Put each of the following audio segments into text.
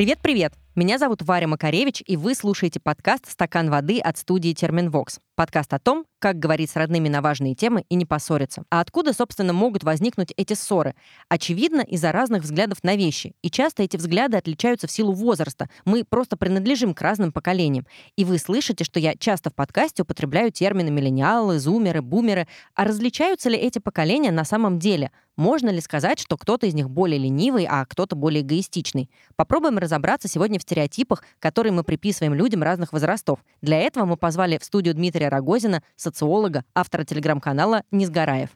Привет-привет! Меня зовут Варя Макаревич, и вы слушаете подкаст «Стакан воды» от студии «Терминвокс». Подкаст о том, как говорить с родными на важные темы и не поссориться. А откуда, собственно, могут возникнуть эти ссоры? Очевидно, из-за разных взглядов на вещи. И часто эти взгляды отличаются в силу возраста. Мы просто принадлежим к разным поколениям. И вы слышите, что я часто в подкасте употребляю термины миллениалы, зумеры, бумеры. А различаются ли эти поколения на самом деле? Можно ли сказать, что кто-то из них более ленивый, а кто-то более эгоистичный? Попробуем разобраться сегодня в стереотипах, которые мы приписываем людям разных возрастов. Для этого мы позвали в студию Дмитрия Рогозина, социолога, автора телеграм-канала «Несгораев».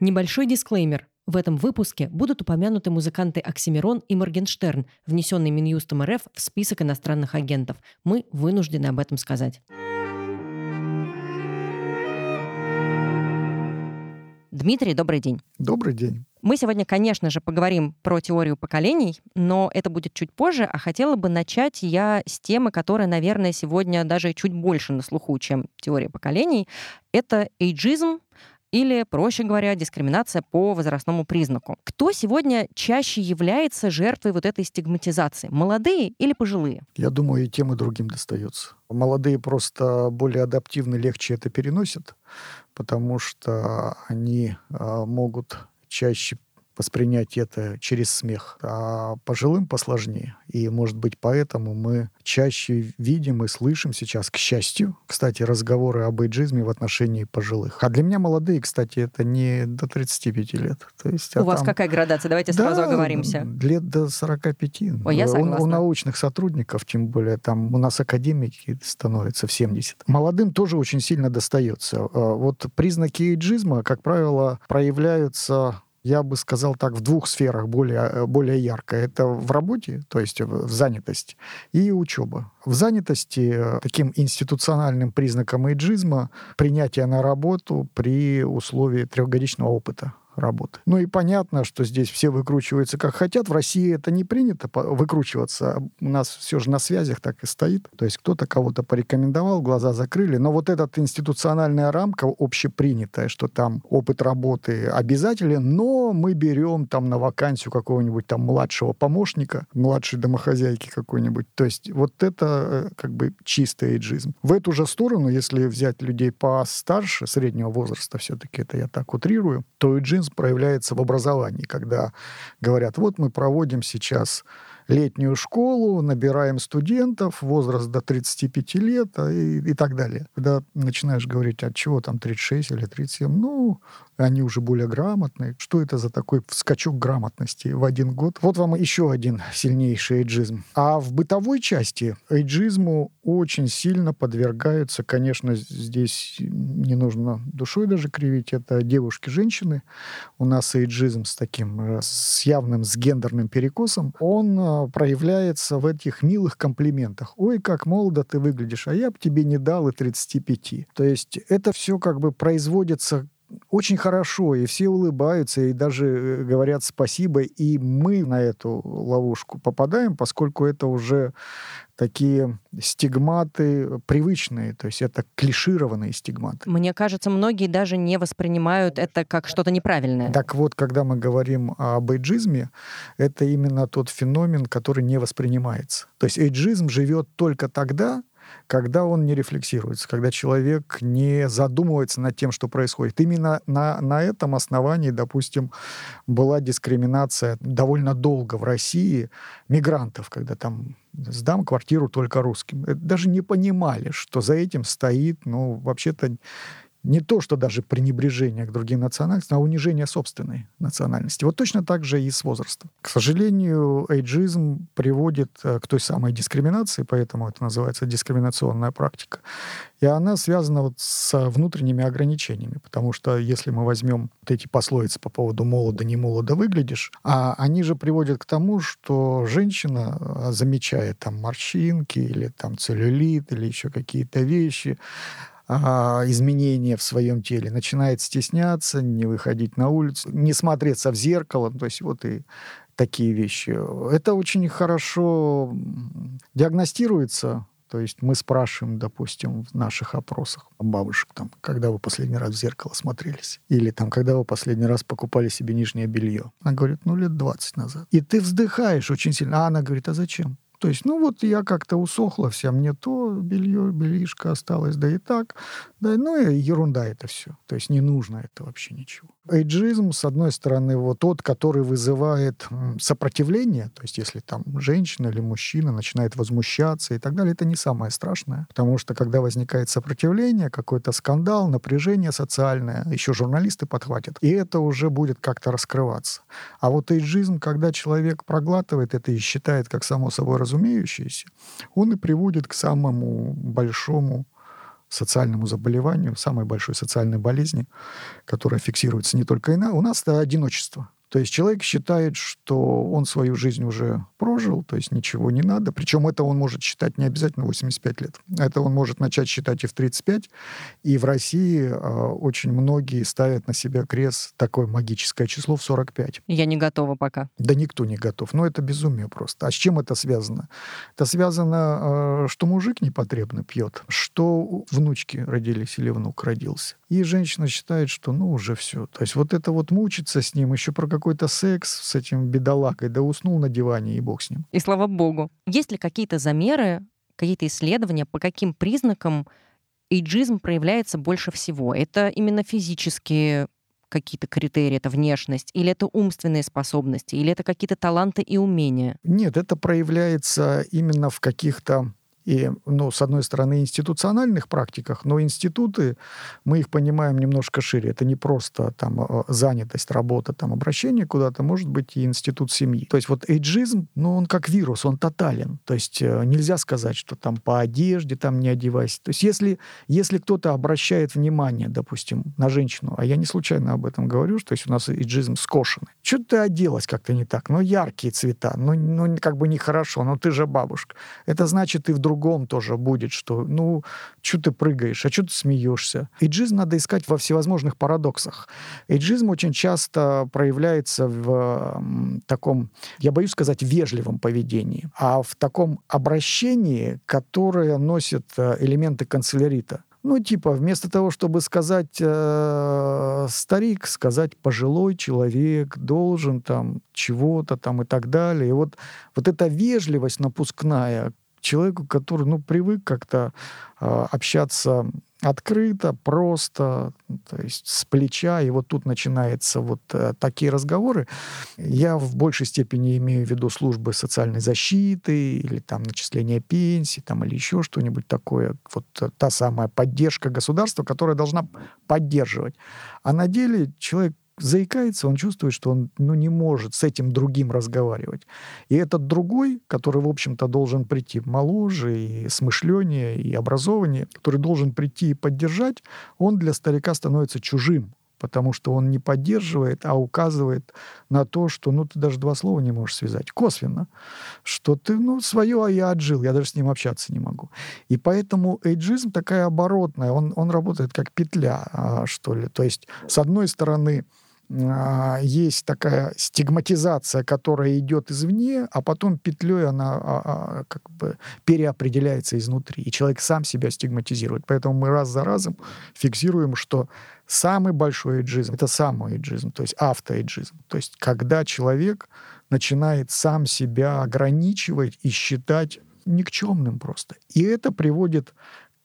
Небольшой дисклеймер. В этом выпуске будут упомянуты музыканты Оксимирон и Моргенштерн, внесенные Минюстом РФ в список иностранных агентов. Мы вынуждены об этом сказать. Дмитрий, добрый день. Добрый день. Мы сегодня, конечно же, поговорим про теорию поколений, но это будет чуть позже, а хотела бы начать я с темы, которая, наверное, сегодня даже чуть больше на слуху, чем теория поколений. Это эйджизм, или, проще говоря, дискриминация по возрастному признаку. Кто сегодня чаще является жертвой вот этой стигматизации? Молодые или пожилые? Я думаю, и тем, и другим достается. Молодые просто более адаптивны, легче это переносят, потому что они а, могут чаще воспринять это через смех, а пожилым посложнее. И, может быть, поэтому мы чаще видим и слышим сейчас, к счастью, кстати, разговоры об эйджизме в отношении пожилых. А для меня молодые, кстати, это не до 35 лет. То есть, а У а вас там... какая градация? Давайте да, сразу оговоримся. Лет до 45. Ой, я согласна. У, у научных сотрудников, тем более, там у нас академики становятся в 70. Молодым тоже очень сильно достается. А вот признаки эйджизма, как правило, проявляются я бы сказал так, в двух сферах более, э, более ярко. Это в работе, то есть в занятости, и учеба. В занятости э, таким институциональным признаком эйджизма принятие на работу при условии трехгодичного опыта работы. Ну и понятно, что здесь все выкручиваются как хотят. В России это не принято выкручиваться. У нас все же на связях так и стоит. То есть кто-то кого-то порекомендовал, глаза закрыли. Но вот эта институциональная рамка общепринятая, что там опыт работы обязателен, но мы берем там на вакансию какого-нибудь там младшего помощника, младшей домохозяйки какой-нибудь. То есть вот это э, как бы чистый эйджизм. В эту же сторону, если взять людей постарше, среднего возраста, все-таки это я так утрирую, то эйджизм проявляется в образовании, когда говорят, вот мы проводим сейчас летнюю школу, набираем студентов, возраст до 35 лет а, и, и так далее. Когда начинаешь говорить, от чего там 36 или 37, ну, они уже более грамотные. Что это за такой скачок грамотности в один год? Вот вам еще один сильнейший эйджизм. А в бытовой части эйджизму очень сильно подвергаются, конечно, здесь не нужно душой даже кривить, это девушки-женщины. У нас эйджизм с таким, э, с явным, с гендерным перекосом. Он э, проявляется в этих милых комплиментах. «Ой, как молодо ты выглядишь, а я бы тебе не дал и 35». То есть это все как бы производится очень хорошо, и все улыбаются, и даже э, говорят спасибо, и мы на эту ловушку попадаем, поскольку это уже такие стигматы привычные, то есть это клишированные стигматы. Мне кажется, многие даже не воспринимают это как что-то неправильное. Так вот, когда мы говорим об эйджизме, это именно тот феномен, который не воспринимается. То есть эйджизм живет только тогда, когда он не рефлексируется, когда человек не задумывается над тем, что происходит. Именно на, на этом основании, допустим, была дискриминация довольно долго в России мигрантов, когда там сдам квартиру только русским. Даже не понимали, что за этим стоит, ну, вообще-то не то, что даже пренебрежение к другим национальностям, а унижение собственной национальности. Вот точно так же и с возрастом. К сожалению, эйджизм приводит э, к той самой дискриминации, поэтому это называется дискриминационная практика. И она связана вот с внутренними ограничениями, потому что если мы возьмем вот эти пословицы по поводу молодо, не молодо выглядишь, а они же приводят к тому, что женщина э, замечает там морщинки или там целлюлит или еще какие-то вещи, а, изменения в своем теле, начинает стесняться, не выходить на улицу, не смотреться в зеркало, то есть вот и такие вещи. Это очень хорошо диагностируется То есть мы спрашиваем, допустим, в наших опросах бабушек, там, когда вы последний раз в зеркало смотрелись? Или там, когда вы последний раз покупали себе нижнее белье? Она говорит, ну, лет 20 назад. И ты вздыхаешь очень сильно. А она говорит, а зачем? То есть, ну вот я как-то усохла вся, мне то белье, бельишко осталось, да и так. Да, ну и ерунда это все. То есть не нужно это вообще ничего. Эйджизм, с одной стороны, вот тот, который вызывает сопротивление, то есть если там женщина или мужчина начинает возмущаться и так далее, это не самое страшное. Потому что когда возникает сопротивление, какой-то скандал, напряжение социальное, еще журналисты подхватят, и это уже будет как-то раскрываться. А вот эйджизм, когда человек проглатывает это и считает как само собой разумеющееся, он и приводит к самому большому социальному заболеванию, самой большой социальной болезни, которая фиксируется не только и на... У нас это одиночество. То есть человек считает, что он свою жизнь уже прожил, то есть ничего не надо. Причем это он может считать не обязательно 85 лет. Это он может начать считать и в 35. И в России э, очень многие ставят на себя крест такое магическое число в 45. Я не готова пока. Да никто не готов. Но это безумие просто. А с чем это связано? Это связано, э, что мужик непотребно пьет, что внучки родились или внук родился. И женщина считает, что ну уже все. То есть вот это вот мучиться с ним, еще про какой-то секс с этим бедолагой, да уснул на диване, и бог с ним. И слава богу. Есть ли какие-то замеры, какие-то исследования, по каким признакам эйджизм проявляется больше всего? Это именно физические какие-то критерии, это внешность, или это умственные способности, или это какие-то таланты и умения? Нет, это проявляется именно в каких-то и, ну, с одной стороны, институциональных практиках, но институты, мы их понимаем немножко шире. Это не просто там э, занятость, работа, там обращение куда-то, может быть и институт семьи. То есть вот эйджизм, ну, он как вирус, он тотален. То есть э, нельзя сказать, что там по одежде там не одевайся. То есть если, если кто-то обращает внимание, допустим, на женщину, а я не случайно об этом говорю, что есть у нас эйджизм скошенный. Что ты оделась как-то не так? Ну, яркие цвета, ну, ну как бы нехорошо, но ты же бабушка. Это значит, ты вдруг другом тоже будет, что, ну, что ты прыгаешь, а что ты смеешься. Эйджизм надо искать во всевозможных парадоксах. Эйджизм очень часто проявляется в таком, я боюсь сказать, вежливом поведении, а в таком обращении, которое носит э, элементы канцелярита. Ну, типа, вместо того, чтобы сказать э, старик, сказать пожилой человек, должен там чего-то там и так далее. И вот, вот эта вежливость напускная, человеку, который, ну, привык как-то э, общаться открыто, просто, то есть с плеча, и вот тут начинаются вот э, такие разговоры. Я в большей степени имею в виду службы социальной защиты или там начисление пенсии, там или еще что-нибудь такое. Вот э, та самая поддержка государства, которая должна поддерживать. А на деле человек заикается, он чувствует, что он ну, не может с этим другим разговаривать. И этот другой, который, в общем-то, должен прийти моложе и смышленнее, и образованнее, который должен прийти и поддержать, он для старика становится чужим потому что он не поддерживает, а указывает на то, что ну ты даже два слова не можешь связать, косвенно, что ты, ну, свое а я отжил, я даже с ним общаться не могу. И поэтому эйджизм такая оборотная, он, он работает как петля, а, что ли. То есть, с одной стороны, есть такая стигматизация, которая идет извне, а потом петлей она а, а, как бы переопределяется изнутри, и человек сам себя стигматизирует. Поэтому мы раз за разом фиксируем, что самый большой эйджизм — это самый эйджизм, то есть автоэйджизм. То есть когда человек начинает сам себя ограничивать и считать никчемным просто. И это приводит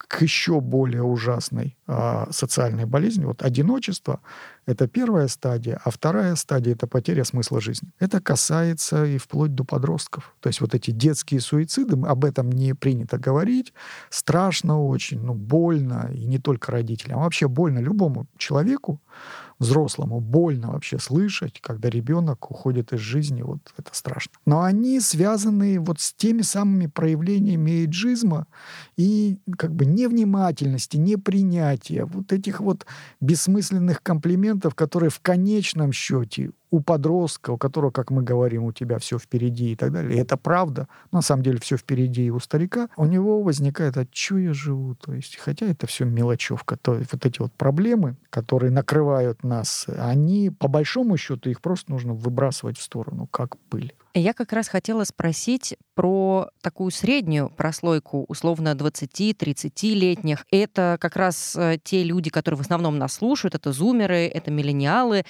к еще более ужасной э, социальной болезни. Вот одиночество — это первая стадия, а вторая стадия — это потеря смысла жизни. Это касается и вплоть до подростков. То есть вот эти детские суициды, об этом не принято говорить, страшно очень, ну, больно, и не только родителям, а вообще больно любому человеку, взрослому больно вообще слышать, когда ребенок уходит из жизни, вот это страшно. Но они связаны вот с теми самыми проявлениями эйджизма и как бы невнимательности, непринятия, вот этих вот бессмысленных комплиментов, которые в конечном счете у подростка, у которого, как мы говорим, у тебя все впереди и так далее, и это правда, на самом деле все впереди и у старика, у него возникает, а что я живу? То есть, хотя это все мелочевка, то есть вот эти вот проблемы, которые накрывают нас, они, по большому счету, их просто нужно выбрасывать в сторону, как пыль. Я как раз хотела спросить про такую среднюю прослойку, условно 20-30-летних. Это как раз э, те люди, которые в основном нас слушают, это зумеры, это миллениалы.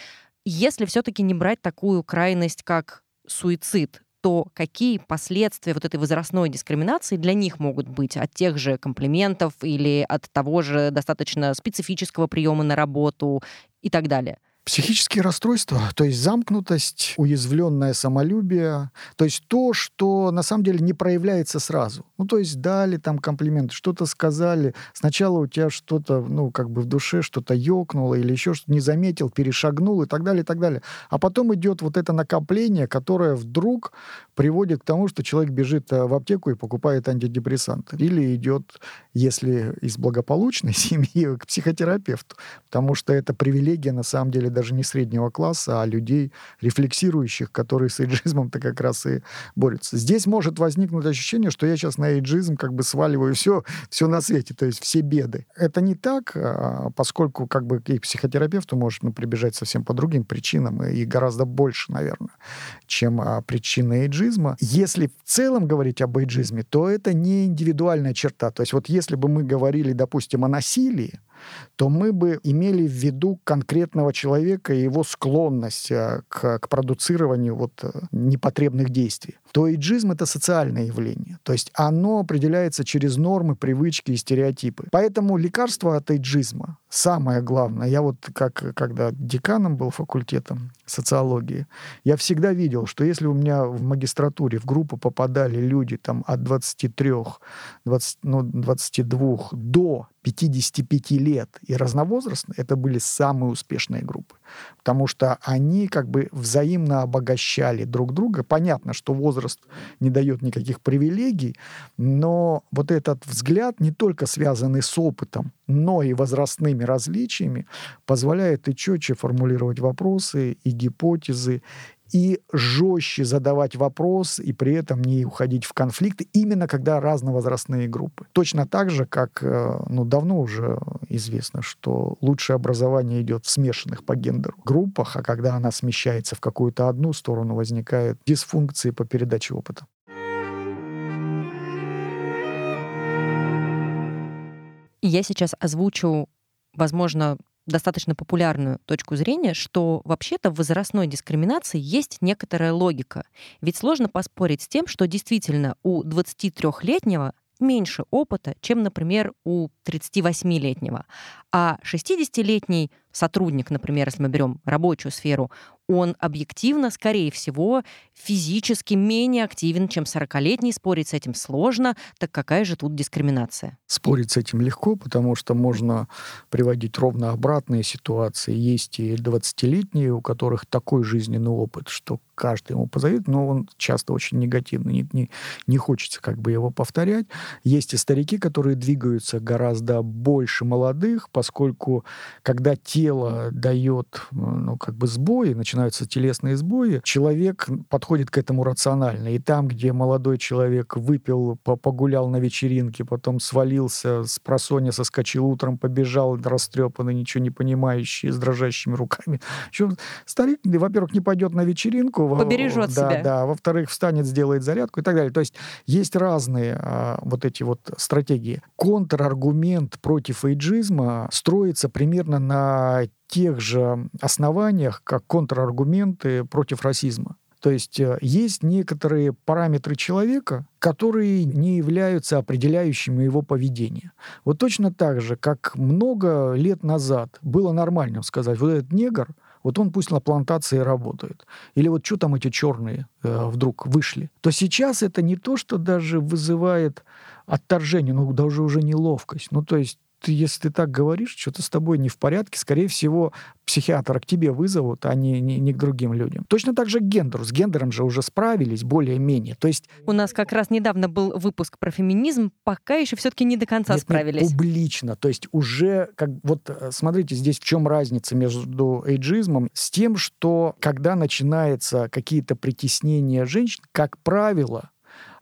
Если все-таки не брать такую крайность, как суицид, то какие последствия вот этой возрастной дискриминации для них могут быть от тех же комплиментов или от того же достаточно специфического приема на работу и так далее? Психические расстройства, то есть замкнутость, уязвленное самолюбие, то есть то, что на самом деле не проявляется сразу. Ну, то есть дали там комплименты, что-то сказали, сначала у тебя что-то, ну, как бы в душе что-то ёкнуло или еще что-то не заметил, перешагнул и так далее, и так далее. А потом идет вот это накопление, которое вдруг приводит к тому, что человек бежит э, в аптеку и покупает антидепрессант. Или идет, если из благополучной семьи, к психотерапевту. Потому что это привилегия, на самом деле, даже не среднего класса, а людей рефлексирующих, которые с эйджизмом-то как раз и борются. Здесь может возникнуть ощущение, что я сейчас на эйджизм как бы сваливаю все, все на свете, то есть все беды. Это не так, а, поскольку как бы и к психотерапевту может ну, прибежать совсем по другим причинам, и гораздо больше, наверное, чем а, причины эйджизма. Если в целом говорить об эйджизме, то это не индивидуальная черта. То есть вот если бы мы говорили, допустим, о насилии, то мы бы имели в виду конкретного человека и его склонность э, к, к продуцированию вот э, непотребных действий. То иджизм — это социальное явление. То есть оно определяется через нормы, привычки и стереотипы. Поэтому лекарство от иджизма самое главное. Я вот как когда деканом был факультетом социологии, я всегда видел, что если у меня в магистратуре в группу попадали люди там от 23, 20, ну, 22 до 55 лет и разновозрастные, это были самые успешные группы. Потому что они как бы взаимно обогащали друг друга. Понятно, что возраст не дает никаких привилегий, но вот этот взгляд, не только связанный с опытом, но и возрастными различиями, позволяет и четче формулировать вопросы, и гипотезы, и жестче задавать вопрос, и при этом не уходить в конфликт, именно когда разновозрастные группы. Точно так же, как э, ну, давно уже известно, что лучшее образование идет в смешанных по гендеру группах, а когда она смещается в какую-то одну сторону, возникают дисфункции по передаче опыта. Я сейчас озвучу, возможно, достаточно популярную точку зрения, что вообще-то в возрастной дискриминации есть некоторая логика. Ведь сложно поспорить с тем, что действительно у 23-летнего меньше опыта, чем, например, у 38-летнего. А 60-летний сотрудник, например, если мы берем рабочую сферу, он объективно, скорее всего, физически менее активен, чем 40-летний. Спорить с этим сложно, так какая же тут дискриминация? Спорить с этим легко, потому что можно приводить ровно обратные ситуации. Есть и 20-летние, у которых такой жизненный опыт, что каждый ему позовет, но он часто очень негативный, не, не, не хочется как бы его повторять. Есть и старики, которые двигаются гораздо больше молодых, поскольку когда тело дает ну, как бы сбои, начинает начинаются телесные сбои, человек подходит к этому рационально. И там, где молодой человек выпил, погулял на вечеринке, потом свалился с просоня, соскочил утром, побежал растрепанный, ничего не понимающий, с дрожащими руками. Причем старик, во-первых, не пойдет на вечеринку. Побережет да, себя. Да, во-вторых, встанет, сделает зарядку и так далее. То есть есть разные а, вот эти вот стратегии. Контраргумент против эйджизма строится примерно на тех же основаниях, как контраргументы против расизма. То есть э, есть некоторые параметры человека, которые не являются определяющими его поведение. Вот точно так же, как много лет назад было нормально сказать, вот этот негр, вот он пусть на плантации работает. Или вот что там эти черные э, вдруг вышли. То сейчас это не то, что даже вызывает отторжение, ну даже уже неловкость. Ну то есть ты, если ты так говоришь, что-то с тобой не в порядке, скорее всего, психиатра к тебе вызовут, а не, не, не к другим людям. Точно так же к гендеру. С гендером же уже справились более-менее. То есть... У нас как раз недавно был выпуск про феминизм, пока еще все-таки не до конца нет, справились. Нет, публично. То есть уже, как, вот э, смотрите, здесь в чем разница между эйджизмом с тем, что когда начинается какие-то притеснения женщин, как правило,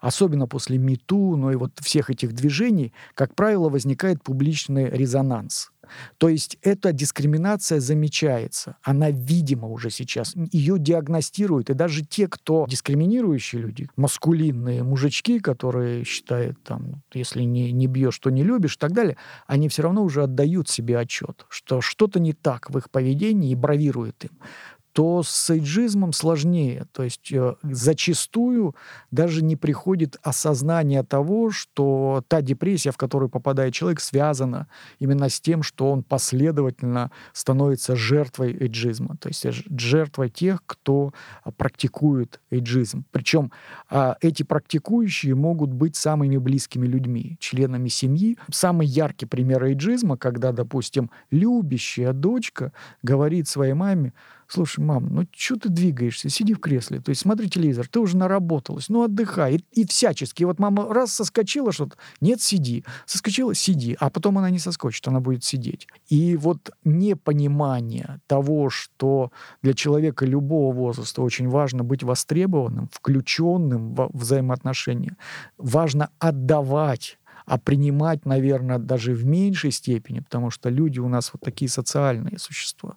особенно после МИТУ, но и вот всех этих движений, как правило, возникает публичный резонанс. То есть эта дискриминация замечается, она видима уже сейчас, ее диагностируют, и даже те, кто дискриминирующие люди, маскулинные мужички, которые считают, там, если не, не бьешь, то не любишь и так далее, они все равно уже отдают себе отчет, что что-то не так в их поведении и бравируют им то с эйджизмом сложнее. То есть э, зачастую даже не приходит осознание того, что та депрессия, в которую попадает человек, связана именно с тем, что он последовательно становится жертвой эйджизма, то есть жертвой тех, кто практикует эйджизм. Причем а, эти практикующие могут быть самыми близкими людьми, членами семьи. Самый яркий пример эйджизма, когда, допустим, любящая дочка говорит своей маме, слушай, мам, ну что ты двигаешься, сиди в кресле, то есть смотри телевизор, ты уже наработалась, ну отдыхай. И, и всячески. Вот мама раз соскочила что-то, нет, сиди. Соскочила, сиди. А потом она не соскочит, она будет сидеть. И вот непонимание того, что для человека любого возраста очень важно быть востребованным, включенным в взаимоотношения, важно отдавать а принимать, наверное, даже в меньшей степени, потому что люди у нас вот такие социальные существа.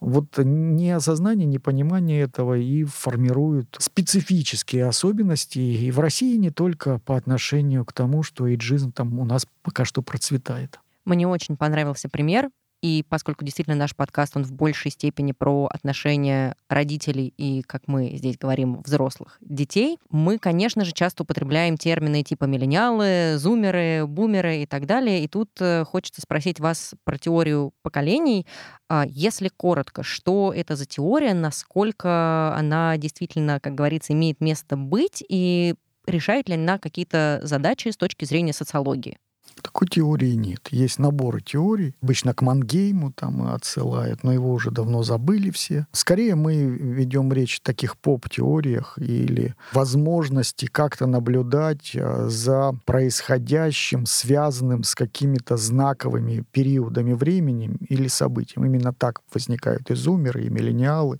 Вот неосознание, непонимание этого и формируют специфические особенности, и в России не только по отношению к тому, что эйджизм там у нас пока что процветает. Мне очень понравился пример и поскольку действительно наш подкаст, он в большей степени про отношения родителей и, как мы здесь говорим, взрослых детей, мы, конечно же, часто употребляем термины типа миллениалы, зумеры, бумеры и так далее. И тут э, хочется спросить вас про теорию поколений. А если коротко, что это за теория, насколько она действительно, как говорится, имеет место быть и решает ли она какие-то задачи с точки зрения социологии? Такой теории нет. Есть наборы теорий. Обычно к Мангейму там отсылают, но его уже давно забыли все. Скорее мы ведем речь о таких поп-теориях или возможности как-то наблюдать э, за происходящим, связанным с какими-то знаковыми периодами времени или событием. Именно так возникают и зумеры, и миллениалы.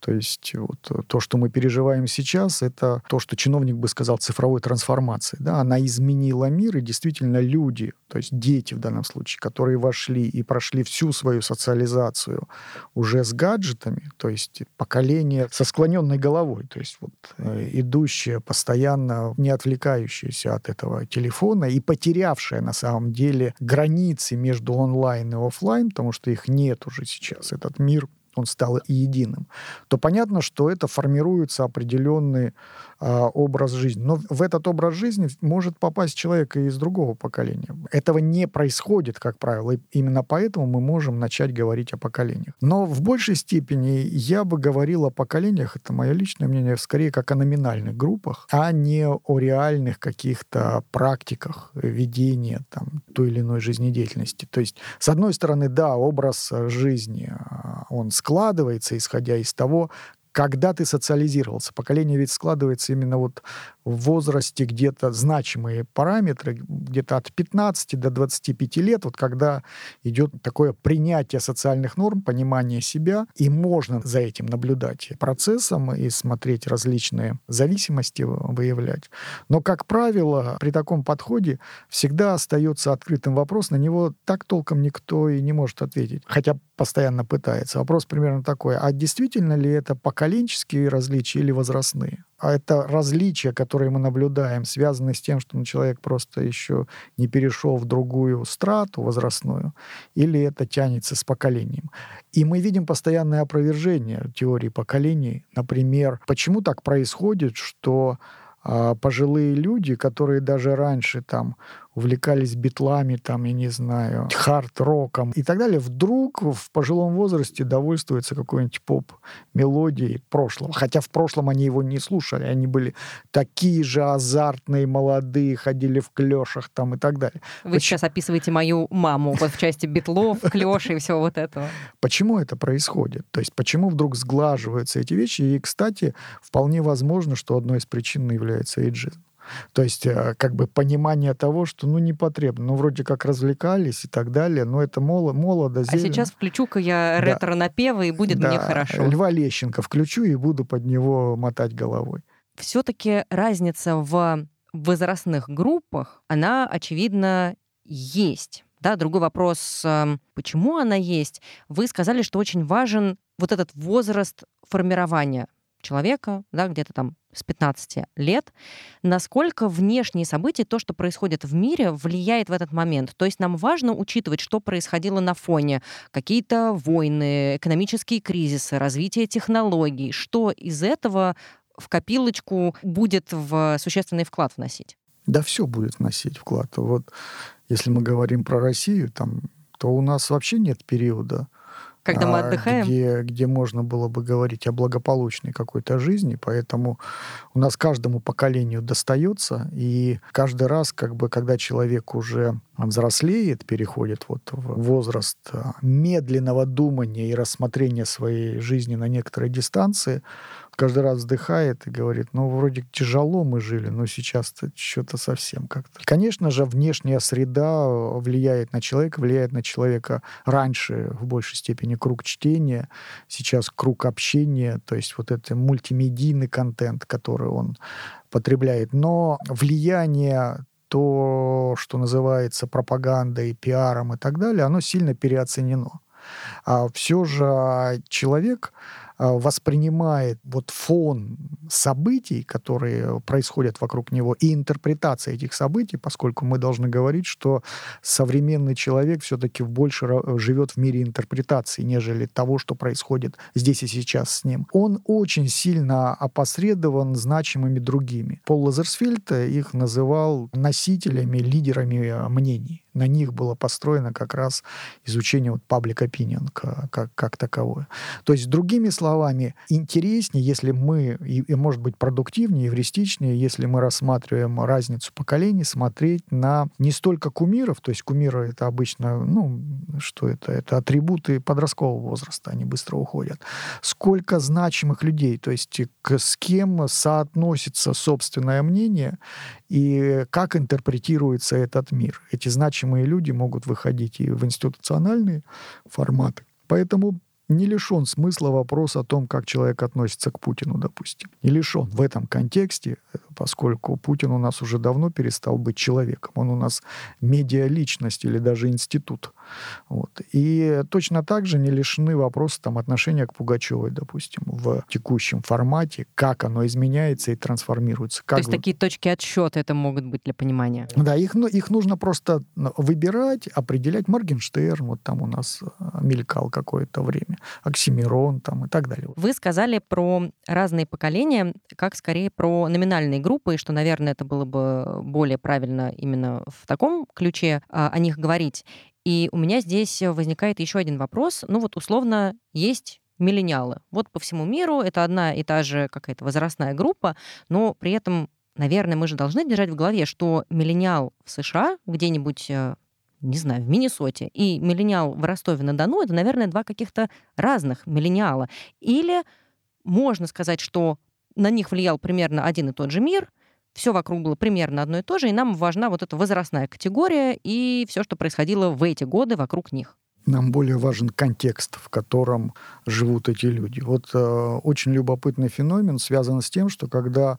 То есть вот э, то, что мы переживаем сейчас, это то, что чиновник бы сказал цифровой трансформации. Да? Она изменила мир, и действительно люди, то есть дети в данном случае, которые вошли и прошли всю свою социализацию уже с гаджетами, то есть поколение со склоненной головой, то есть вот э, идущее постоянно, не отвлекающееся от этого телефона и потерявшее на самом деле границы между онлайн и офлайн, потому что их нет уже сейчас. Этот мир он стал единым, то понятно, что это формируется определенный э, образ жизни. Но в этот образ жизни может попасть человек и из другого поколения. Этого не происходит, как правило, и именно поэтому мы можем начать говорить о поколениях. Но в большей степени я бы говорил о поколениях, это мое личное мнение, скорее как о номинальных группах, а не о реальных каких-то практиках ведения там, той или иной жизнедеятельности. То есть, с одной стороны, да, образ жизни, а, он складывается складывается, исходя из того, когда ты социализировался. Поколение ведь складывается именно вот в возрасте где-то значимые параметры, где-то от 15 до 25 лет, вот когда идет такое принятие социальных норм, понимание себя, и можно за этим наблюдать процессом и смотреть различные зависимости выявлять. Но, как правило, при таком подходе всегда остается открытым вопрос, на него так толком никто и не может ответить, хотя постоянно пытается. Вопрос примерно такой, а действительно ли это поколенческие различия или возрастные? А это различия, которые мы наблюдаем, связаны с тем, что человек просто еще не перешел в другую страту возрастную, или это тянется с поколением. И мы видим постоянное опровержение теории поколений. Например, почему так происходит, что а, пожилые люди, которые даже раньше там увлекались битлами, там, я не знаю, хард-роком и так далее, вдруг в пожилом возрасте довольствуются какой-нибудь поп-мелодией прошлого. Хотя в прошлом они его не слушали, они были такие же азартные, молодые, ходили в клешах там и так далее. Вы Поч... сейчас описываете мою маму вот в части битлов, клеши и всего вот этого. Почему это происходит? То есть почему вдруг сглаживаются эти вещи? И, кстати, вполне возможно, что одной из причин является эйджизм. То есть э, как бы понимание того, что ну не потребно. Ну вроде как развлекались и так далее, но это моло, молодо, зелено. А сейчас включу-ка я ретро-напевы, и будет да. мне хорошо. Льва Лещенко включу и буду под него мотать головой. Все-таки разница в в возрастных группах, она, очевидно, есть. Да, другой вопрос, эм, почему она есть? Вы сказали, что очень важен вот этот возраст формирования человека, да, где-то там с 15 лет, насколько внешние события, то, что происходит в мире, влияет в этот момент. То есть нам важно учитывать, что происходило на фоне, какие-то войны, экономические кризисы, развитие технологий, что из этого в копилочку будет в существенный вклад вносить? Да все будет вносить вклад. Вот если мы говорим про Россию, там, то у нас вообще нет периода, когда мы а, отдыхаем? Где, где можно было бы говорить о благополучной какой-то жизни, поэтому у нас каждому поколению достается, и каждый раз, как бы, когда человек уже взрослеет, переходит вот в возраст а, медленного думания и рассмотрения своей жизни на некоторой дистанции, каждый раз вздыхает и говорит, ну, вроде тяжело мы жили, но сейчас-то что-то совсем как-то. Конечно же, внешняя среда влияет на человека, влияет на человека раньше в большей степени круг чтения, сейчас круг общения, то есть вот это мультимедийный контент, который он потребляет. Но влияние то, что называется пропагандой, пиаром и так далее, оно сильно переоценено. А все же человек воспринимает вот фон событий, которые происходят вокруг него, и интерпретация этих событий, поскольку мы должны говорить, что современный человек все-таки больше живет в мире интерпретации, нежели того, что происходит здесь и сейчас с ним. Он очень сильно опосредован значимыми другими. Пол Лазерсфельд их называл носителями, лидерами мнений на них было построено как раз изучение вот public opinion как, как, таковое. То есть, другими словами, интереснее, если мы, и, и может быть продуктивнее, эвристичнее, если мы рассматриваем разницу поколений, смотреть на не столько кумиров, то есть кумиры это обычно, ну, что это? Это атрибуты подросткового возраста, они быстро уходят. Сколько значимых людей, то есть к, с кем соотносится собственное мнение и как интерпретируется этот мир. Эти значимые люди могут выходить и в институциональные форматы. Поэтому не лишен смысла вопрос о том, как человек относится к Путину, допустим. Не лишен в этом контексте, поскольку Путин у нас уже давно перестал быть человеком. Он у нас медиа-личность или даже институт. Вот. И точно так же не лишены вопроса там, отношения к Пугачевой, допустим, в текущем формате, как оно изменяется и трансформируется. Как То есть вы... такие точки отсчета это могут быть для понимания? Да, их, ну, их нужно просто выбирать, определять. Моргенштерн вот там у нас э, мелькал какое-то время. Оксимирон там и так далее. Вы сказали про разные поколения, как скорее про номинальные группы, и что, наверное, это было бы более правильно именно в таком ключе а, о них говорить. И у меня здесь возникает еще один вопрос. Ну вот условно есть миллениалы. Вот по всему миру это одна и та же какая-то возрастная группа, но при этом, наверное, мы же должны держать в голове, что миллениал в США где-нибудь э, не знаю, в Миннесоте, и миллениал в Ростове-на-Дону, это, наверное, два каких-то разных миллениала. Или можно сказать, что на них влиял примерно один и тот же мир, все вокруг было примерно одно и то же, и нам важна вот эта возрастная категория и все, что происходило в эти годы вокруг них. Нам более важен контекст, в котором живут эти люди. Вот э, очень любопытный феномен связан с тем, что когда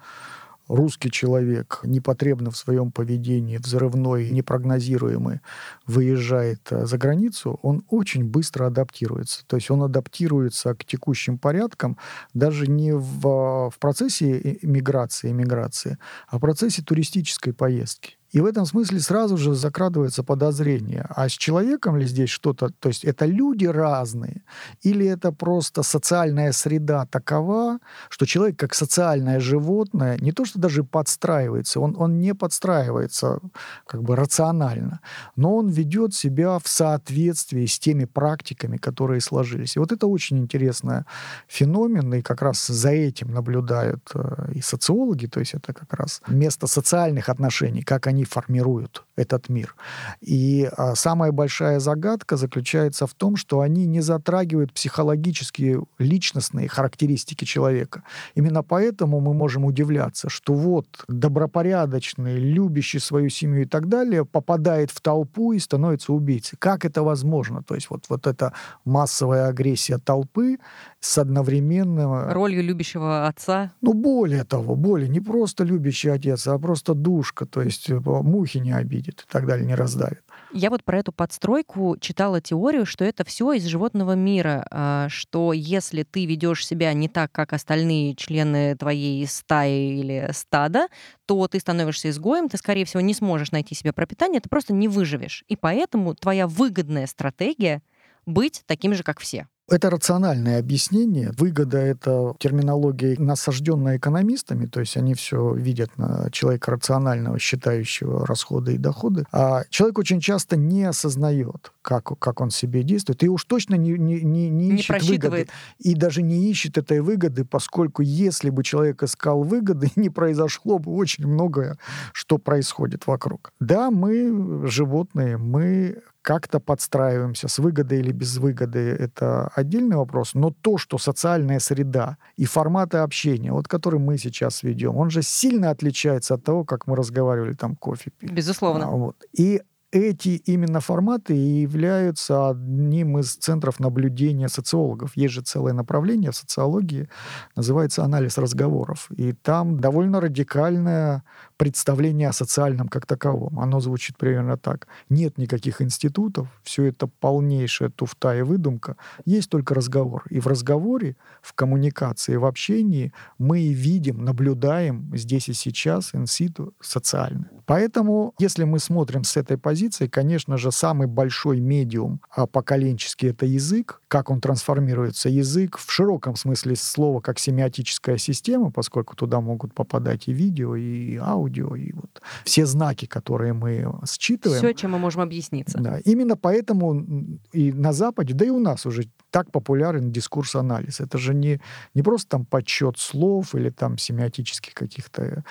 русский человек непотребно в своем поведении, взрывной, непрогнозируемый, выезжает э, за границу, он очень быстро адаптируется. То есть он адаптируется к текущим порядкам даже не в, в процессе миграции, эмиграции, а в процессе туристической поездки. И в этом смысле сразу же закрадывается подозрение, а с человеком ли здесь что-то, то есть это люди разные, или это просто социальная среда такова, что человек как социальное животное не то что даже подстраивается, он, он не подстраивается как бы рационально, но он ведет себя в соответствии с теми практиками, которые сложились. И вот это очень интересный феномен, и как раз за этим наблюдают э, и социологи, то есть это как раз место социальных отношений, как они они формируют этот мир. И а, самая большая загадка заключается в том, что они не затрагивают психологические, личностные характеристики человека. Именно поэтому мы можем удивляться, что вот добропорядочный, любящий свою семью и так далее попадает в толпу и становится убийцей. Как это возможно? То есть вот, вот эта массовая агрессия толпы с одновременным... Ролью любящего отца? Ну, более того, более, не просто любящий отец, а просто душка, то есть э, мухи не обидит и так далее, не раздавит. Я вот про эту подстройку читала теорию, что это все из животного мира, а, что если ты ведешь себя не так, как остальные члены твоей стаи или стада, то ты становишься изгоем, ты, скорее всего, не сможешь найти себе пропитание, ты просто не выживешь. И поэтому твоя выгодная стратегия быть таким же, как все. Это рациональное объяснение. Выгода — это терминология, насажденная экономистами, то есть они все видят на человека рационального, считающего расходы и доходы. А человек очень часто не осознает, как, как он себе действует, и уж точно не, не, не, не ищет не выгоды. И даже не ищет этой выгоды, поскольку если бы человек искал выгоды, не произошло бы очень многое, что происходит вокруг. Да, мы животные, мы как-то подстраиваемся с выгодой или без выгоды, это отдельный вопрос. Но то, что социальная среда и форматы общения, вот который мы сейчас ведем, он же сильно отличается от того, как мы разговаривали там кофе пили. Безусловно. А, вот. И эти именно форматы и являются одним из центров наблюдения социологов. Есть же целое направление в социологии, называется анализ разговоров. И там довольно радикальное представление о социальном как таковом. Оно звучит примерно так. Нет никаких институтов, все это полнейшая туфта и выдумка. Есть только разговор. И в разговоре, в коммуникации, в общении мы видим, наблюдаем здесь и сейчас инситу социальное. Поэтому, если мы смотрим с этой позиции, конечно же, самый большой медиум а, поколенческий — это язык, как он трансформируется. Язык в широком смысле слова, как семиотическая система, поскольку туда могут попадать и видео, и аудио, аудио и вот все знаки, которые мы считываем. Все, чем мы можем объясниться. Да, именно поэтому и на Западе, да и у нас уже так популярен дискурс-анализ. Это же не, не просто там подсчет слов или там семиотических каких-то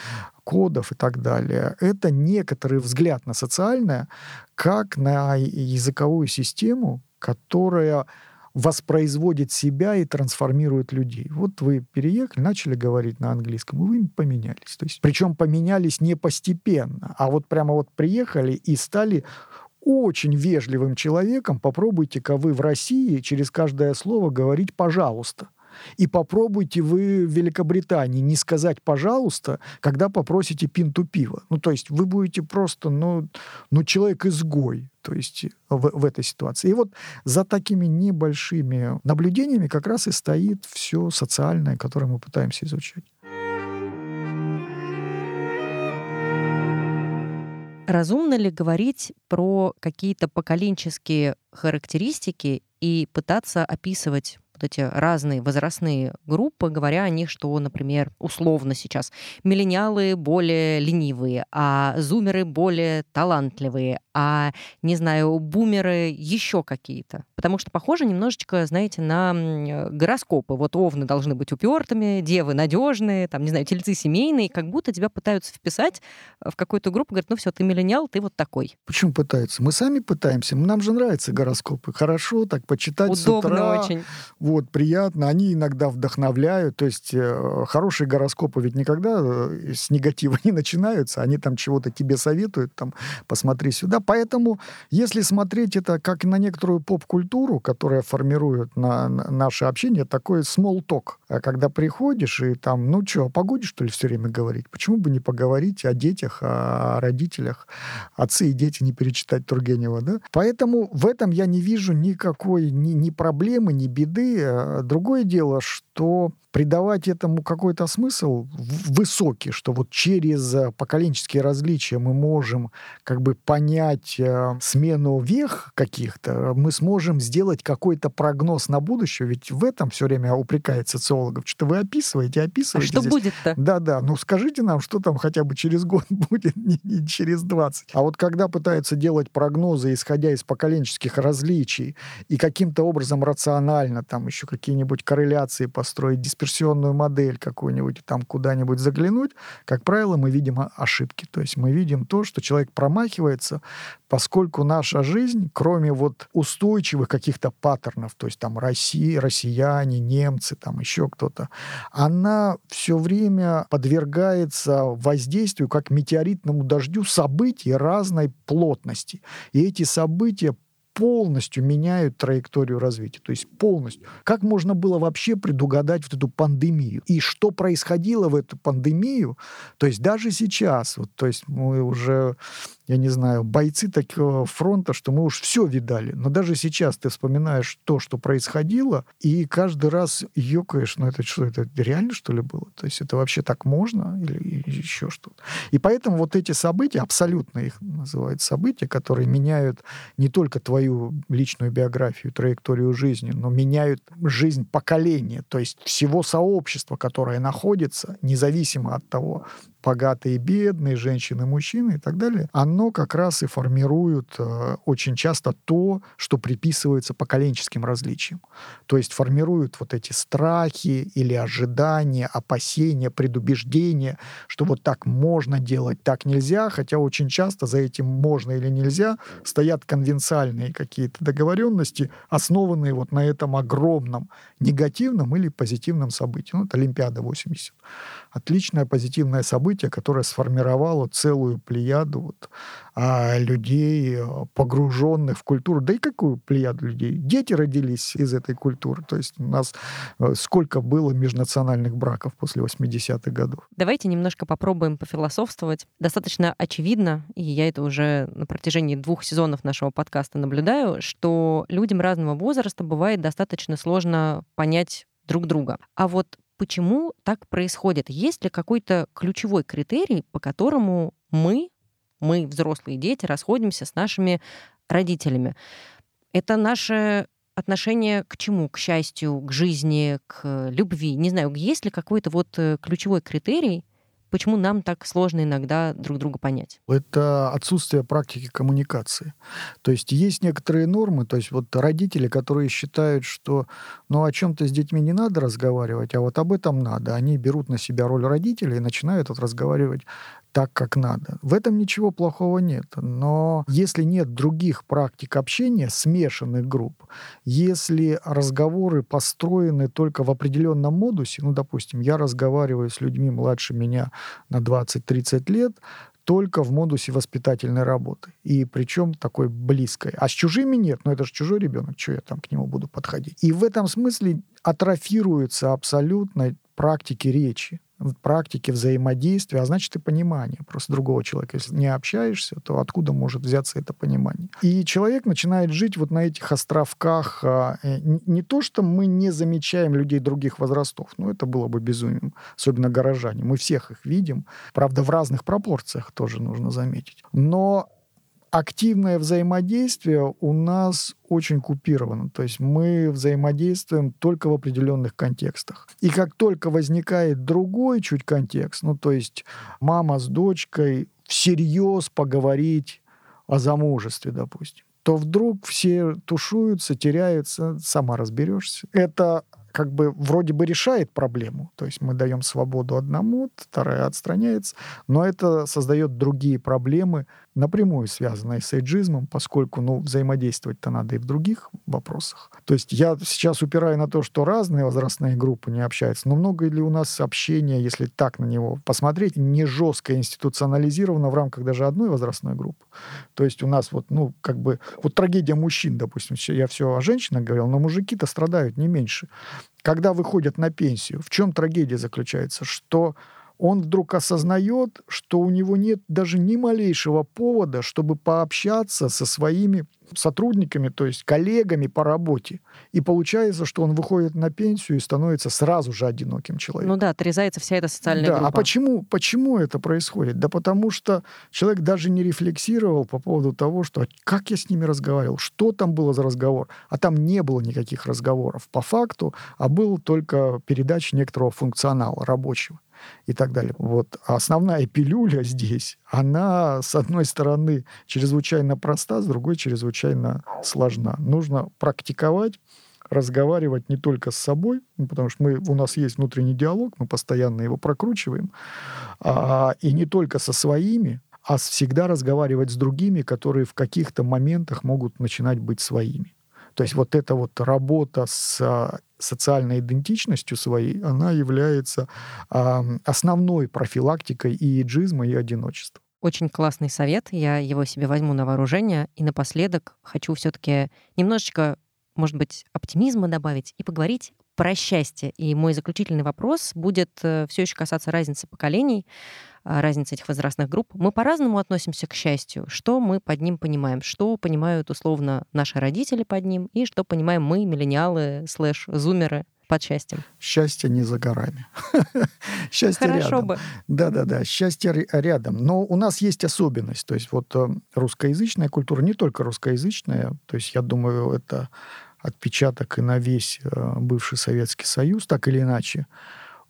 кодов и так далее. Это некоторый взгляд на социальное, как на языковую систему, которая воспроизводит себя и трансформирует людей. Вот вы переехали, начали говорить на английском, и вы поменялись. То есть, причем поменялись не постепенно, а вот прямо вот приехали и стали очень вежливым человеком. Попробуйте-ка вы в России через каждое слово говорить «пожалуйста». И попробуйте вы в Великобритании не сказать «пожалуйста», когда попросите пинту пива. Ну, то есть вы будете просто, ну, ну человек-изгой то есть в, в этой ситуации. И вот за такими небольшими наблюдениями как раз и стоит все социальное, которое мы пытаемся изучать. Разумно ли говорить про какие-то поколенческие характеристики и пытаться описывать вот эти разные возрастные группы, говоря о них, что, например, условно сейчас миллениалы более ленивые, а зумеры более талантливые, а, не знаю, бумеры еще какие-то. Потому что похоже немножечко, знаете, на гороскопы. Вот овны должны быть упертыми, девы надежные, там, не знаю, тельцы семейные, как будто тебя пытаются вписать в какую-то группу, говорят, ну все, ты миллениал, ты вот такой. Почему пытаются? Мы сами пытаемся, нам же нравятся гороскопы. Хорошо так почитать Удобно с утра. очень. Вот, приятно. Они иногда вдохновляют. То есть э, хорошие гороскопы ведь никогда э, с негатива не начинаются. Они там чего-то тебе советуют, там, посмотри сюда. Поэтому, если смотреть это как на некоторую поп-культуру, которая формирует на, на наше общение, такой small talk. А когда приходишь и там, ну что, о погоде, что ли, все время говорить? Почему бы не поговорить о детях, о родителях? Отцы и дети не перечитать Тургенева, да? Поэтому в этом я не вижу никакой ни, ни проблемы, ни беды. Другое дело, что придавать этому какой-то смысл высокий, что вот через э, поколенческие различия мы можем как бы понять э, смену вех каких-то, мы сможем сделать какой-то прогноз на будущее, ведь в этом все время упрекает социологов, что вы описываете, описываете. А что здесь. будет-то? Да-да, ну скажите нам, что там хотя бы через год будет, не, не через 20. А вот когда пытаются делать прогнозы, исходя из поколенческих различий, и каким-то образом рационально там еще какие-нибудь корреляции построить, экскурсионную модель какую-нибудь, там куда-нибудь заглянуть, как правило, мы видим ошибки. То есть мы видим то, что человек промахивается, поскольку наша жизнь, кроме вот устойчивых каких-то паттернов, то есть там Россия, россияне, немцы, там еще кто-то, она все время подвергается воздействию, как метеоритному дождю, событий разной плотности. И эти события полностью меняют траекторию развития. То есть полностью. Как можно было вообще предугадать вот эту пандемию? И что происходило в эту пандемию? То есть даже сейчас, вот, то есть мы уже я не знаю, бойцы такого фронта, что мы уж все видали. Но даже сейчас ты вспоминаешь то, что происходило, и каждый раз ёкаешь, ну это что, это реально что ли было? То есть это вообще так можно? Или еще что-то? И поэтому вот эти события, абсолютно их называют события, которые меняют не только твою личную биографию, траекторию жизни, но меняют жизнь поколения, то есть всего сообщества, которое находится, независимо от того, богатые и бедные, женщины, мужчины и так далее, оно как раз и формирует э, очень часто то, что приписывается поколенческим различиям. То есть формируют вот эти страхи или ожидания, опасения, предубеждения, что вот так можно делать, так нельзя, хотя очень часто за этим можно или нельзя стоят конвенциальные какие-то договоренности, основанные вот на этом огромном негативном или позитивном событии. Ну, Олимпиада 80 отличное позитивное событие, которое сформировало целую плеяду вот, а, людей, э, погруженных в культуру. Да и какую плеяду людей? Дети родились из этой культуры. То есть у нас э, сколько было межнациональных браков после 80-х годов. Давайте немножко попробуем пофилософствовать. Достаточно очевидно, и я это уже на протяжении двух сезонов нашего подкаста наблюдаю, что людям разного возраста бывает достаточно сложно понять друг друга. А вот почему так происходит? Есть ли какой-то ключевой критерий, по которому мы, мы, взрослые дети, расходимся с нашими родителями? Это наше отношение к чему? К счастью, к жизни, к любви? Не знаю, есть ли какой-то вот э, ключевой критерий, почему нам так сложно иногда друг друга понять? Это отсутствие практики коммуникации. То есть есть некоторые нормы, то есть вот родители, которые считают, что ну о чем-то с детьми не надо разговаривать, а вот об этом надо. Они берут на себя роль родителей и начинают вот разговаривать так, как надо. В этом ничего плохого нет. Но если нет других практик общения, смешанных групп, если разговоры построены только в определенном модусе, ну, допустим, я разговариваю с людьми младше меня на 20-30 лет, только в модусе воспитательной работы. И причем такой близкой. А с чужими нет. Но это же чужой ребенок, что я там к нему буду подходить. И в этом смысле атрофируются абсолютно практики речи практики взаимодействия, а значит и понимание просто другого человека. Если не общаешься, то откуда может взяться это понимание? И человек начинает жить вот на этих островках. А, э, не то, что мы не замечаем людей других возрастов, но это было бы безумием, особенно горожане. Мы всех их видим, правда, в разных пропорциях тоже нужно заметить. Но активное взаимодействие у нас очень купировано. То есть мы взаимодействуем только в определенных контекстах. И как только возникает другой чуть контекст, ну то есть мама с дочкой всерьез поговорить о замужестве, допустим, то вдруг все тушуются, теряются, сама разберешься. Это как бы вроде бы решает проблему. То есть мы даем свободу одному, вторая отстраняется, но это создает другие проблемы, напрямую связанные с эйджизмом, поскольку ну, взаимодействовать-то надо и в других вопросах. То есть я сейчас упираю на то, что разные возрастные группы не общаются, но много ли у нас общения, если так на него посмотреть, не жестко институционализировано в рамках даже одной возрастной группы. То есть у нас вот, ну, как бы, вот трагедия мужчин, допустим, я все о женщинах говорил, но мужики-то страдают не меньше. Когда выходят на пенсию, в чем трагедия заключается? Что он вдруг осознает, что у него нет даже ни малейшего повода, чтобы пообщаться со своими сотрудниками, то есть коллегами по работе. И получается, что он выходит на пенсию и становится сразу же одиноким человеком. Ну да, отрезается вся эта социальная да, группа. А почему, почему это происходит? Да потому что человек даже не рефлексировал по поводу того, что как я с ними разговаривал, что там было за разговор. А там не было никаких разговоров по факту, а был только передача некоторого функционала рабочего и так далее. Вот. А основная пилюля здесь, она, с одной стороны, чрезвычайно проста, с другой чрезвычайно сложна. Нужно практиковать разговаривать не только с собой, ну, потому что мы, у нас есть внутренний диалог, мы постоянно его прокручиваем, а, и не только со своими, а всегда разговаривать с другими, которые в каких-то моментах могут начинать быть своими. То есть вот эта вот работа с а, социальной идентичностью своей, она является э, основной профилактикой и иджизма, и одиночества. Очень классный совет, я его себе возьму на вооружение. И напоследок хочу все таки немножечко, может быть, оптимизма добавить и поговорить про счастье. И мой заключительный вопрос будет э, все еще касаться разницы поколений. А, разница этих возрастных групп. Мы по-разному относимся к счастью. Что мы под ним понимаем? Что понимают условно наши родители под ним? И что понимаем мы, миллениалы, слэш-зумеры, под счастьем? Счастье не за горами. Счастье Хорошо рядом. бы. Да-да-да, счастье рядом. Но у нас есть особенность. То есть вот э, русскоязычная культура, не только русскоязычная, то есть я думаю, это отпечаток и на весь э, бывший Советский Союз, так или иначе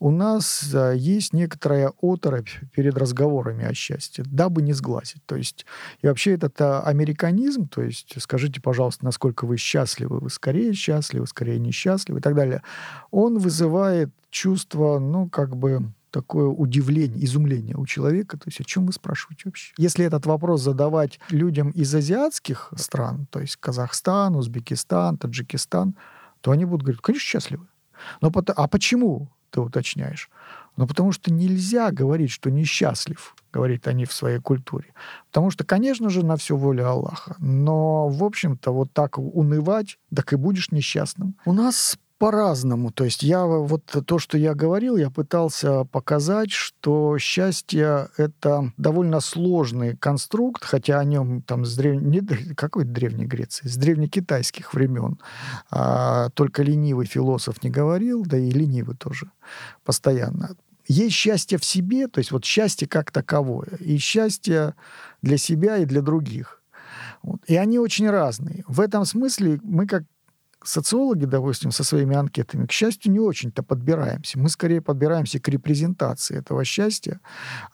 у нас а, есть некоторая оторопь перед разговорами о счастье, дабы не сглазить. То есть, и вообще этот а, американизм, то есть, скажите, пожалуйста, насколько вы счастливы, вы скорее счастливы, скорее несчастливы и так далее, он вызывает чувство, ну, как бы, такое удивление, изумление у человека. То есть о чем вы спрашиваете вообще? Если этот вопрос задавать людям из азиатских стран, то есть Казахстан, Узбекистан, Таджикистан, то они будут говорить, конечно, счастливы. Но, а почему? Ты уточняешь. Но потому что нельзя говорить, что несчастлив, говорит они в своей культуре. Потому что, конечно же, на все воля Аллаха. Но, в общем-то, вот так унывать, так и будешь несчастным. У нас по-разному. То есть я вот то, что я говорил, я пытался показать, что счастье — это довольно сложный конструкт, хотя о нем там с древ... не какой древней Греции, с древнекитайских времен а, только ленивый философ не говорил, да и ленивый тоже постоянно. Есть счастье в себе, то есть вот счастье как таковое, и счастье для себя и для других. Вот. И они очень разные. В этом смысле мы как социологи, допустим, со своими анкетами, к счастью, не очень-то подбираемся. Мы скорее подбираемся к репрезентации этого счастья,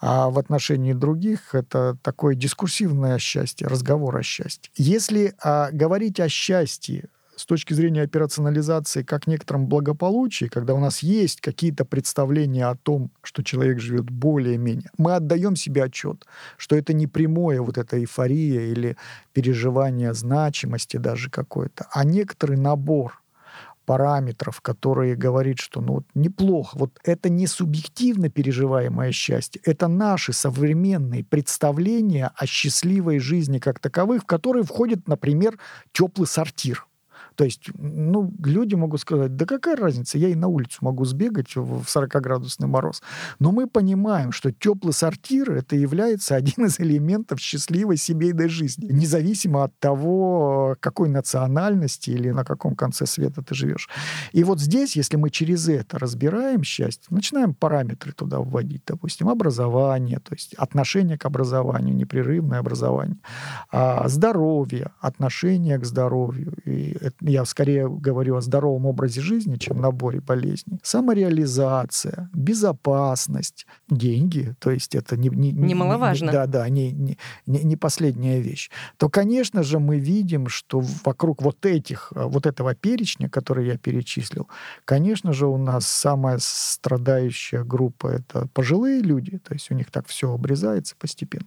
а в отношении других это такое дискурсивное счастье, разговор о счастье. Если а, говорить о счастье с точки зрения операционализации как некотором благополучии, когда у нас есть какие-то представления о том, что человек живет более-менее, мы отдаем себе отчет, что это не прямое вот эта эйфория или переживание значимости даже какой-то, а некоторый набор параметров, которые говорит, что ну вот неплохо, вот это не субъективно переживаемое счастье, это наши современные представления о счастливой жизни как таковых, в которые входит, например, теплый сортир. То есть, ну, люди могут сказать, да какая разница, я и на улицу могу сбегать в 40-градусный мороз. Но мы понимаем, что теплый сортир — это является один из элементов счастливой семейной жизни, независимо от того, какой национальности или на каком конце света ты живешь. И вот здесь, если мы через это разбираем счастье, начинаем параметры туда вводить, допустим, образование, то есть отношение к образованию, непрерывное образование, а, здоровье, отношение к здоровью, и я скорее говорю о здоровом образе жизни, чем наборе болезней. Самореализация, безопасность, деньги, то есть это не... не Немаловажно. Не, да, да, не, не, не последняя вещь. То, конечно же, мы видим, что вокруг вот этих, вот этого перечня, который я перечислил, конечно же, у нас самая страдающая группа — это пожилые люди, то есть у них так все обрезается постепенно.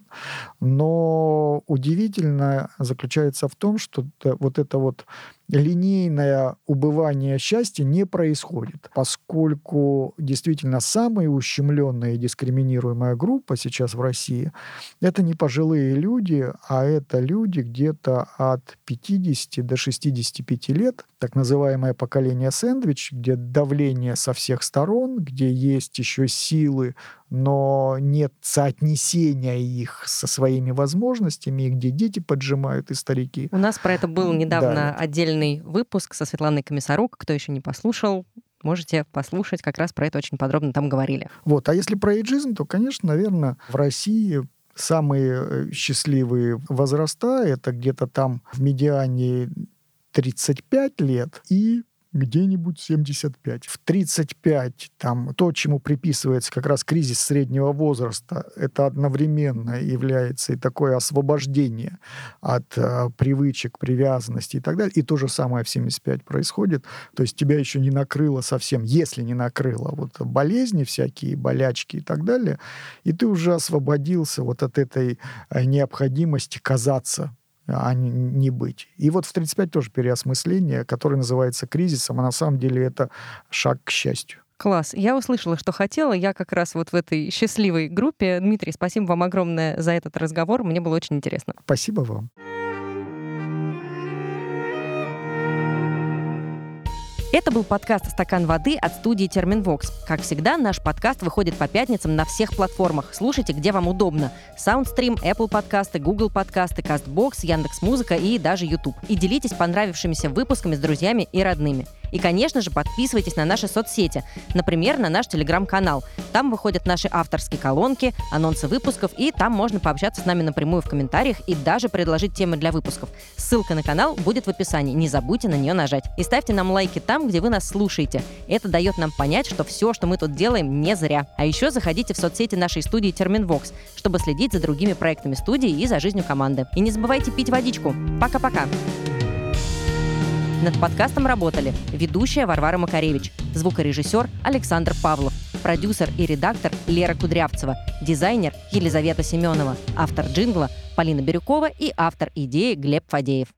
Но удивительно заключается в том, что вот это вот линейное убывание счастья не происходит, поскольку действительно самая ущемленная и дискриминируемая группа сейчас в России — это не пожилые люди, а это люди где-то от 50 до 65 лет, так называемое поколение сэндвич, где давление со всех сторон, где есть еще силы но нет соотнесения их со своими возможностями, где дети поджимают и старики. У нас про это был недавно да. отдельный выпуск со Светланой Комиссарук. Кто еще не послушал, можете послушать, как раз про это очень подробно там говорили. Вот. А если про эйджизм, то, конечно, наверное, в России самые э, счастливые возраста — это где-то там в медиане 35 лет и где-нибудь 75. В 35 там то, чему приписывается как раз кризис среднего возраста, это одновременно является и такое освобождение от э, привычек, привязанности и так далее. И то же самое в 75 происходит. То есть тебя еще не накрыло совсем, если не накрыло вот болезни всякие, болячки и так далее, и ты уже освободился вот от этой э, необходимости казаться а не, не быть. И вот в 35 тоже переосмысление, которое называется кризисом, а на самом деле это шаг к счастью. Класс. Я услышала, что хотела. Я как раз вот в этой счастливой группе. Дмитрий, спасибо вам огромное за этот разговор. Мне было очень интересно. Спасибо вам. Это был подкаст «Стакан воды» от студии Терминвокс. Как всегда, наш подкаст выходит по пятницам на всех платформах. Слушайте, где вам удобно. Soundstream, Apple подкасты, Google подкасты, CastBox, Яндекс.Музыка и даже YouTube. И делитесь понравившимися выпусками с друзьями и родными. И, конечно же, подписывайтесь на наши соцсети, например, на наш телеграм-канал. Там выходят наши авторские колонки, анонсы выпусков, и там можно пообщаться с нами напрямую в комментариях и даже предложить темы для выпусков. Ссылка на канал будет в описании, не забудьте на нее нажать. И ставьте нам лайки там, где вы нас слушаете. Это дает нам понять, что все, что мы тут делаем, не зря. А еще заходите в соцсети нашей студии Терминвокс, чтобы следить за другими проектами студии и за жизнью команды. И не забывайте пить водичку. Пока-пока! Над подкастом работали ведущая Варвара Макаревич, звукорежиссер Александр Павлов, продюсер и редактор Лера Кудрявцева, дизайнер Елизавета Семенова, автор джингла Полина Бирюкова и автор идеи Глеб Фадеев.